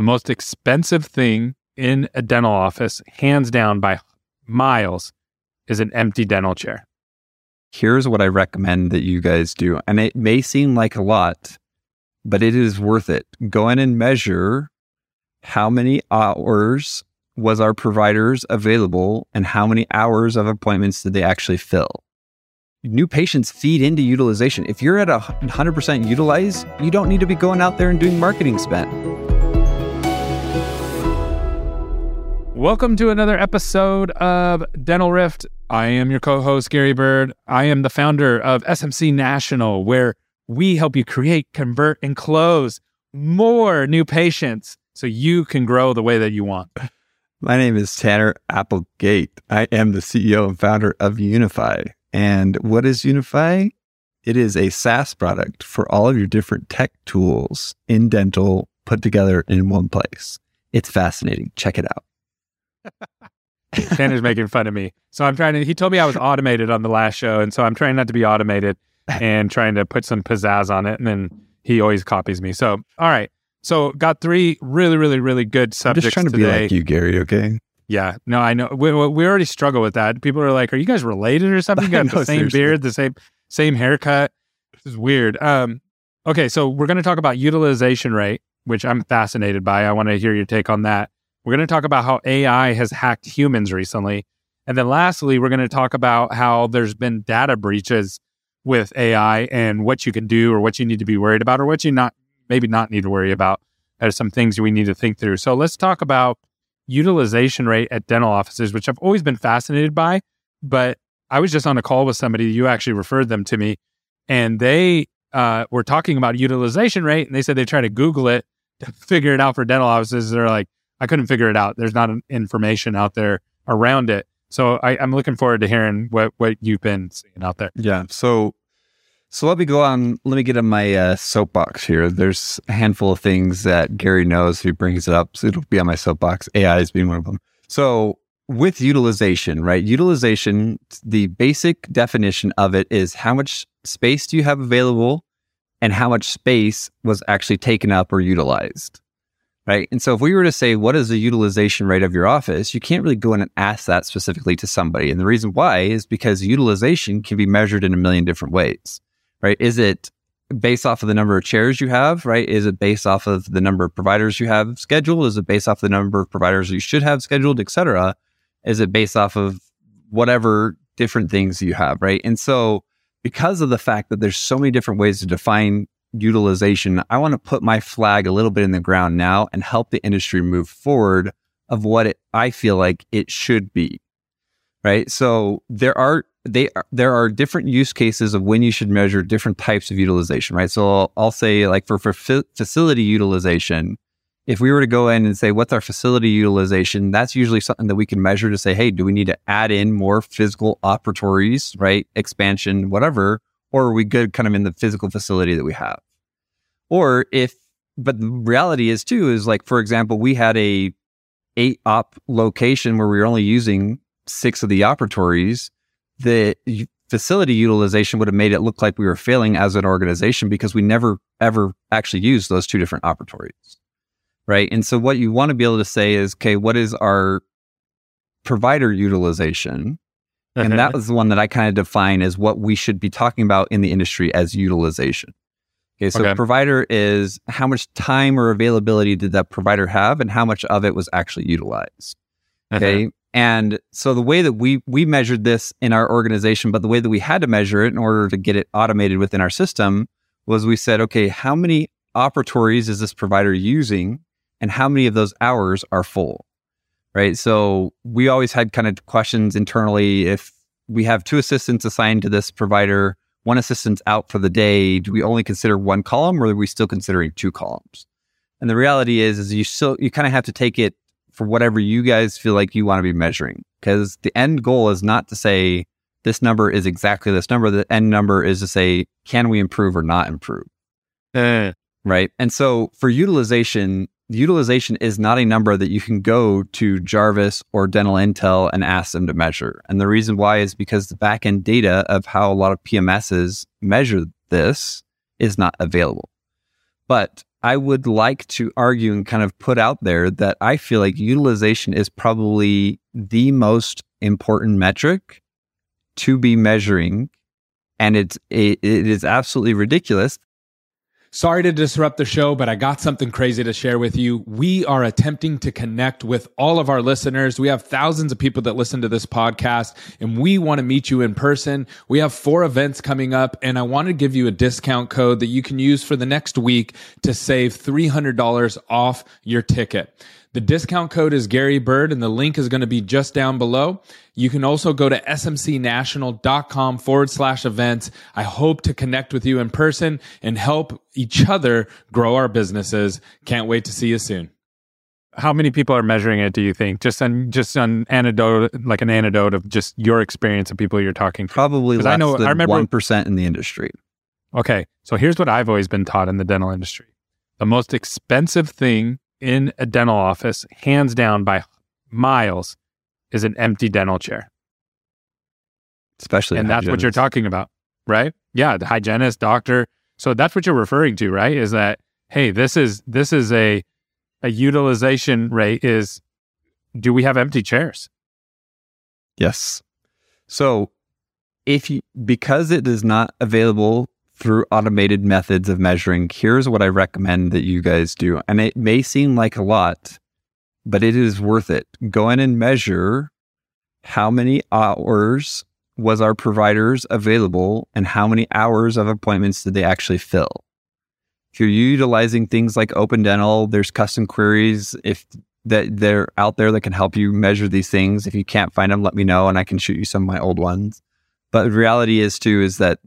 the most expensive thing in a dental office, hands down by miles, is an empty dental chair. Here's what I recommend that you guys do. And it may seem like a lot, but it is worth it. Go in and measure how many hours was our providers available and how many hours of appointments did they actually fill. New patients feed into utilization. If you're at a 100% utilize, you don't need to be going out there and doing marketing spend. Welcome to another episode of Dental Rift. I am your co host, Gary Bird. I am the founder of SMC National, where we help you create, convert, and close more new patients so you can grow the way that you want. My name is Tanner Applegate. I am the CEO and founder of Unify. And what is Unify? It is a SaaS product for all of your different tech tools in dental put together in one place. It's fascinating. Check it out. Tanner's making fun of me. So I'm trying to, he told me I was automated on the last show. And so I'm trying not to be automated and trying to put some pizzazz on it. And then he always copies me. So, all right. So got three really, really, really good subjects. I'm just trying to today. be like you, Gary, okay? Yeah. No, I know. We, we already struggle with that. People are like, are you guys related or something? You got know, the same seriously. beard, the same, same haircut. This is weird. Um, okay. So we're going to talk about utilization rate, which I'm fascinated by. I want to hear your take on that. We're going to talk about how AI has hacked humans recently. And then lastly, we're going to talk about how there's been data breaches with AI and what you can do or what you need to be worried about or what you not maybe not need to worry about. There's some things we need to think through. So let's talk about utilization rate at dental offices, which I've always been fascinated by. But I was just on a call with somebody, you actually referred them to me, and they uh, were talking about utilization rate. And they said they tried to Google it to figure it out for dental offices. They're like, I couldn't figure it out. There's not information out there around it. So I, I'm looking forward to hearing what, what you've been seeing out there. Yeah. So, so let me go on. Let me get on my uh, soapbox here. There's a handful of things that Gary knows. He brings it up, so it'll be on my soapbox. AI is being one of them. So, with utilization, right? Utilization. The basic definition of it is how much space do you have available, and how much space was actually taken up or utilized. Right. And so if we were to say, what is the utilization rate of your office? You can't really go in and ask that specifically to somebody. And the reason why is because utilization can be measured in a million different ways. Right. Is it based off of the number of chairs you have? Right. Is it based off of the number of providers you have scheduled? Is it based off the number of providers you should have scheduled, et cetera? Is it based off of whatever different things you have? Right. And so because of the fact that there's so many different ways to define utilization, I want to put my flag a little bit in the ground now and help the industry move forward of what it, I feel like it should be. Right. So there are, they there are different use cases of when you should measure different types of utilization. Right. So I'll, I'll say like for, for fa- facility utilization, if we were to go in and say, what's our facility utilization? That's usually something that we can measure to say, hey, do we need to add in more physical operatories, right? Expansion, whatever, or are we good kind of in the physical facility that we have? Or if, but the reality is too, is like, for example, we had a eight op location where we were only using six of the operatories. The facility utilization would have made it look like we were failing as an organization because we never ever actually used those two different operatories. Right. And so what you want to be able to say is, okay, what is our provider utilization? And that was the one that I kind of define as what we should be talking about in the industry as utilization. Okay, so Okay. provider is how much time or availability did that provider have and how much of it was actually utilized. Uh-huh. Okay. And so the way that we we measured this in our organization, but the way that we had to measure it in order to get it automated within our system was we said, okay, how many operatories is this provider using and how many of those hours are full? Right. So we always had kind of questions internally if we have two assistants assigned to this provider, one assistant's out for the day, do we only consider one column or are we still considering two columns? And the reality is, is you still, you kind of have to take it for whatever you guys feel like you want to be measuring. Because the end goal is not to say this number is exactly this number. The end number is to say, can we improve or not improve? Uh, Right. And so for utilization, utilization is not a number that you can go to Jarvis or Dental Intel and ask them to measure. And the reason why is because the back end data of how a lot of PMSs measure this is not available. But I would like to argue and kind of put out there that I feel like utilization is probably the most important metric to be measuring. And it's, it, it is absolutely ridiculous Sorry to disrupt the show, but I got something crazy to share with you. We are attempting to connect with all of our listeners. We have thousands of people that listen to this podcast and we want to meet you in person. We have four events coming up and I want to give you a discount code that you can use for the next week to save $300 off your ticket. The discount code is Gary Bird and the link is going to be just down below. You can also go to smcnational.com forward slash events. I hope to connect with you in person and help each other grow our businesses. Can't wait to see you soon. How many people are measuring it? Do you think just on just on anecdote, like an anecdote of just your experience of people you're talking to? Probably 'Cause less I know- than I remember- one percent in the industry. Okay, so here's what I've always been taught in the dental industry: the most expensive thing in a dental office, hands down by miles, is an empty dental chair. Especially and that's what you're talking about, right? Yeah, the hygienist, doctor. So that's what you're referring to, right? Is that hey, this is this is a a utilization rate is do we have empty chairs? Yes. So if you because it is not available through automated methods of measuring, here's what I recommend that you guys do. And it may seem like a lot, but it is worth it. Go in and measure how many hours was our providers available and how many hours of appointments did they actually fill. If you're utilizing things like Open Dental, there's custom queries if that they're out there that can help you measure these things. If you can't find them, let me know and I can shoot you some of my old ones. But the reality is too is that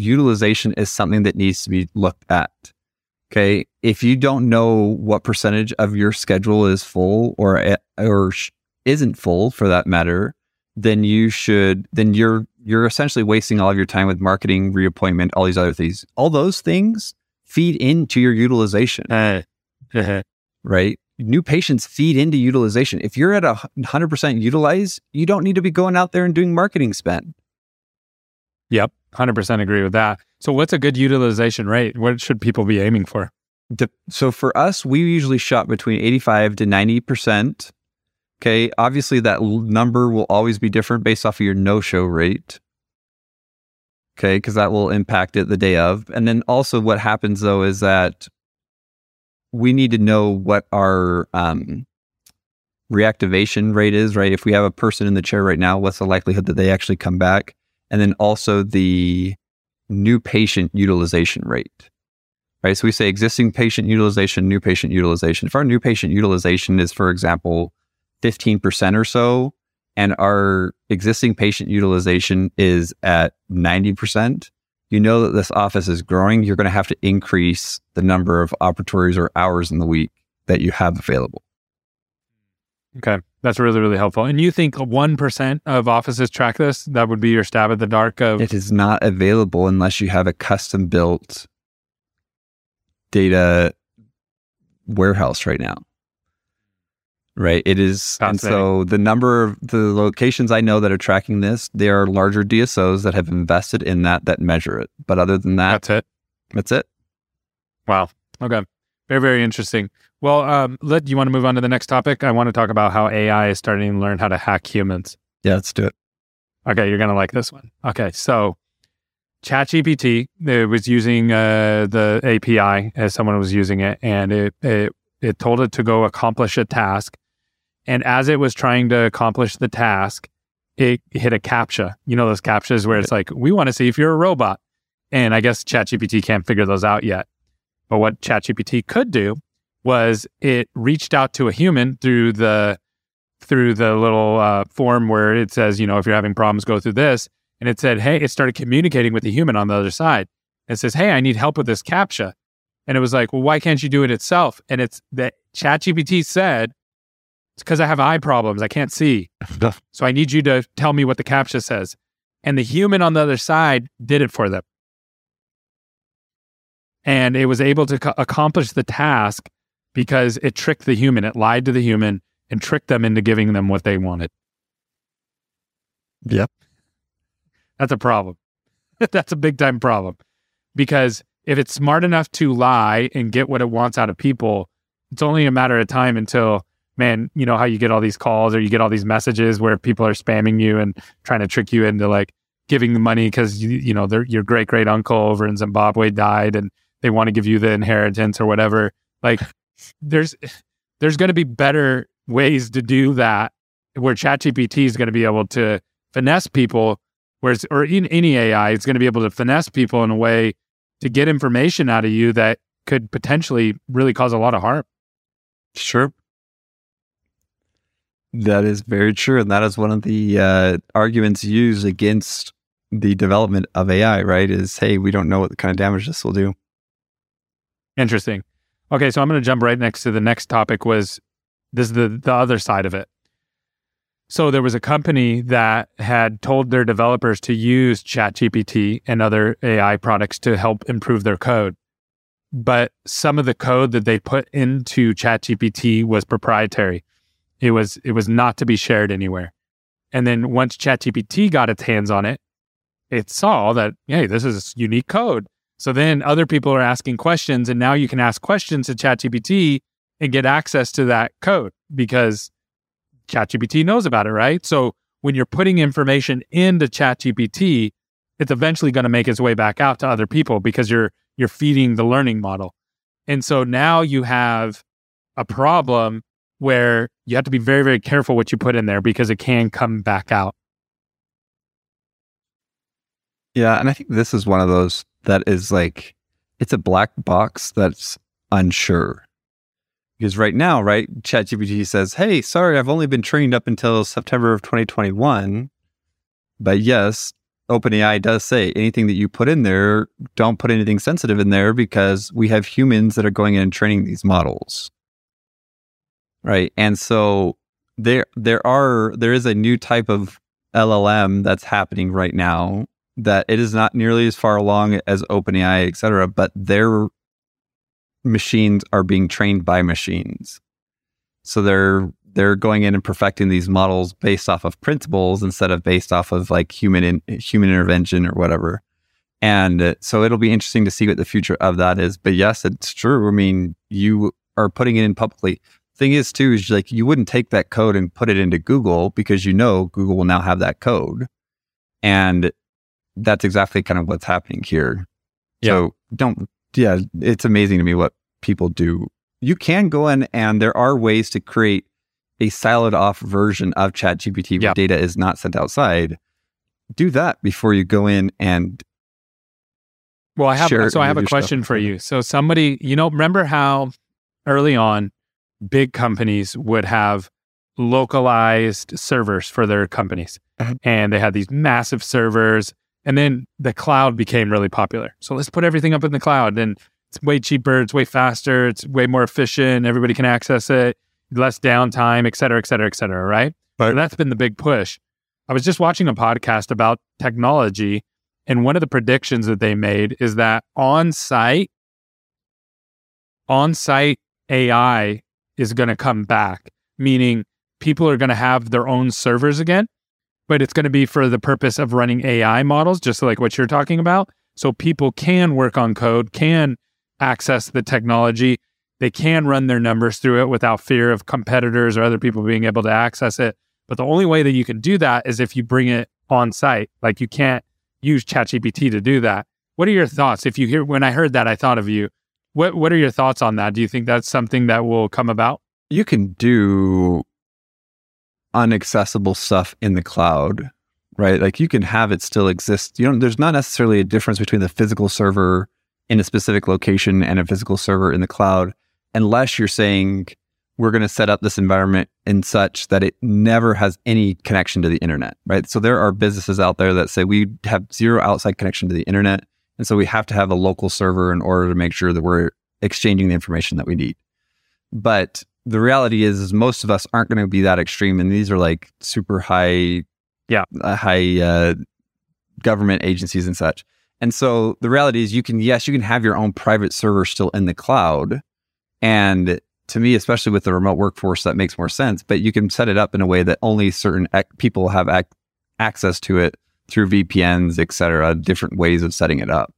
utilization is something that needs to be looked at. Okay. If you don't know what percentage of your schedule is full or, or isn't full for that matter, then you should, then you're, you're essentially wasting all of your time with marketing, reappointment, all these other things. All those things feed into your utilization Uh, right? New patients feed into utilization. If you're at a hundred percent utilized, you don't need to be going out there and doing marketing spend. Yep, hundred percent agree with that. So what's a good utilization rate? What should people be aiming for? So for us, we usually shop between 85 to 90%. Okay. Obviously, that number will always be different based off of your no show rate. Okay. Because that will impact it the day of. And then also, what happens though is that we need to know what our um, reactivation rate is, right? If we have a person in the chair right now, what's the likelihood that they actually come back? And then also the new patient utilization rate right? So we say existing patient utilization, new patient utilization. If our new patient utilization is, for example, 15% or so, and our existing patient utilization is at 90%, you know that this office is growing. You're going to have to increase the number of operatories or hours in the week that you have available. Okay, that's really really helpful. And you think one percent of offices track this? That would be your stab at the dark of It is not available unless you have a custom built data warehouse right now. Right. It is. And so the number of the locations I know that are tracking this, they are larger DSOs that have invested in that that measure it. But other than that, that's it. that's it. Wow. Okay. Very, very interesting. Well, um, let you want to move on to the next topic? I want to talk about how AI is starting to learn how to hack humans. Yeah, let's do it. Okay, you're gonna like this one. Okay, so ChatGPT it was using uh, the API as someone was using it, and it, it it told it to go accomplish a task, and as it was trying to accomplish the task, it hit a captcha. You know those captchas where it's like, we want to see if you're a robot, and I guess ChatGPT can't figure those out yet. But what ChatGPT could do was it reached out to a human through the through the little uh, form where it says, you know, if you're having problems, go through this. And it said, hey, it started communicating with the human on the other side. It says, hey, I need help with this captcha. And it was like, well, why can't you do it itself? And it's that ChatGPT said, it's because I have eye problems. I can't see. so I need you to tell me what the captcha says. And the human on the other side did it for them. And it was able to co- accomplish the task because it tricked the human. It lied to the human and tricked them into giving them what they wanted. Yep. That's a problem. That's a big time problem because if it's smart enough to lie and get what it wants out of people, it's only a matter of time until man, you know how you get all these calls or you get all these messages where people are spamming you and trying to trick you into like giving the money because you you know your great great uncle over in Zimbabwe died and they want to give you the inheritance or whatever. Like there's there's going to be better ways to do that where ChatGPT is going to be able to finesse people, whereas or in any AI is going to be able to finesse people in a way to get information out of you that could potentially really cause a lot of harm. Sure. That is very true. And that is one of the uh, arguments used against the development of AI, right? Is, hey, we don't know what kind of damage this will do. Interesting. Okay, so I'm going to jump right next to the next topic was this is the, the other side of it. So there was a company that had told their developers to use ChatGPT and other AI products to help improve their code. But some of the code that they put into ChatGPT was proprietary. It was it was not to be shared anywhere. And then once ChatGPT got its hands on it, it saw that hey, this is unique code. So then other people are asking questions, and now you can ask questions to ChatGPT and get access to that code because ChatGPT knows about it, right? So when you're putting information into ChatGPT, it's eventually going to make its way back out to other people because you're you're feeding the learning model. And so now you have a problem where you have to be very very careful what you put in there because it can come back out. Yeah, and I think this is one of those that is like it's a black box that's unsure. Because right now, right, ChatGPT says, "Hey, sorry, I've only been trained up until September of 2021." But yes, OpenAI does say anything that you put in there, don't put anything sensitive in there because we have humans that are going in and training these models. Right? And so there there are there is a new type of LLM that's happening right now that it is not nearly as far along as OpenAI, et cetera, but their machines are being trained by machines. So they're they're going in and perfecting these models based off of principles instead of based off of like human in, human intervention or whatever. And uh, so it'll be interesting to see what the future of that is. But yes, it's true. I mean, you are putting it in publicly. Thing is, too, is like you wouldn't take that code and put it into Google because you know Google will now have that code. And that's exactly kind of what's happening here. Yeah. So don't yeah, it's amazing to me what people do. You can go in and there are ways to create a siloed off version of ChatGPT where yeah. data is not sent outside. Do that before you go in and well, I have so I have a question stuff. for you. So somebody, you know, remember how early on big companies would have localized servers for their companies. Uh-huh. And they had these massive servers and then the cloud became really popular. So let's put everything up in the cloud. And it's way cheaper, it's way faster, it's way more efficient. Everybody can access it, less downtime, et cetera, et cetera, et cetera. Right. But So that's been the big push. I was just watching a podcast about technology, and one of the predictions that they made is that on site, on site AI is going to come back, meaning people are going to have their own servers again but it's going to be for the purpose of running AI models, just like what you're talking about. So people can work on code, can access the technology, they can run their numbers through it without fear of competitors or other people being able to access it. But the only way that you can do that is if you bring it on site. Like you can't use ChatGPT to do that. What are your thoughts? If you hear when I heard that, I thought of you. What what are your thoughts on that? Do you think that's something that will come about? You can do unaccessible stuff in the cloud, right? Like you can have it still exist. You know, there's not necessarily a difference between the physical server in a specific location and a physical server in the cloud, unless you're saying we're going to set up this environment in such that it never has any connection to the internet, right? So there are businesses out there that say we have zero outside connection to the internet. And so we have to have a local server in order to make sure that we're exchanging the information that we need. But the reality is, is most of us aren't going to be that extreme, and these are like super high, yeah, uh, high uh, government agencies and such. And so the reality is, you can yes, you can have your own private server still in the cloud, and to me, especially with the remote workforce, that makes more sense. But you can set it up in a way that only certain ac- people have ac- access to it through VPNs, et cetera, different ways of setting it up.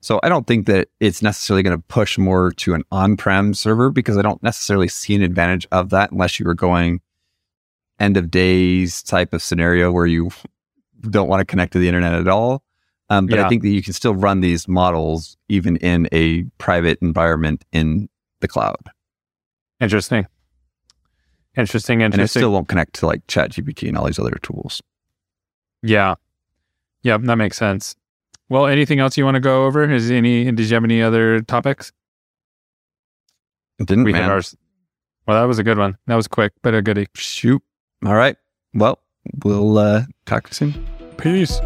So I don't think that it's necessarily going to push more to an on-prem server because I don't necessarily see an advantage of that unless you were going end of days type of scenario where you don't want to connect to the internet at all. Um, but Yeah. I think that you can still run these models even in a private environment in the cloud, Interesting. Interesting. Interesting. and it still won't connect to like ChatGPT and all these other tools. yeah. Yeah, That makes sense. Well, anything else you want to go over? Is any? Did you have any other topics? It didn't we man. hit ours. Well, that was a good one. That was quick, but a goodie. Shoot. All right. Well, we'll uh, talk soon. Peace.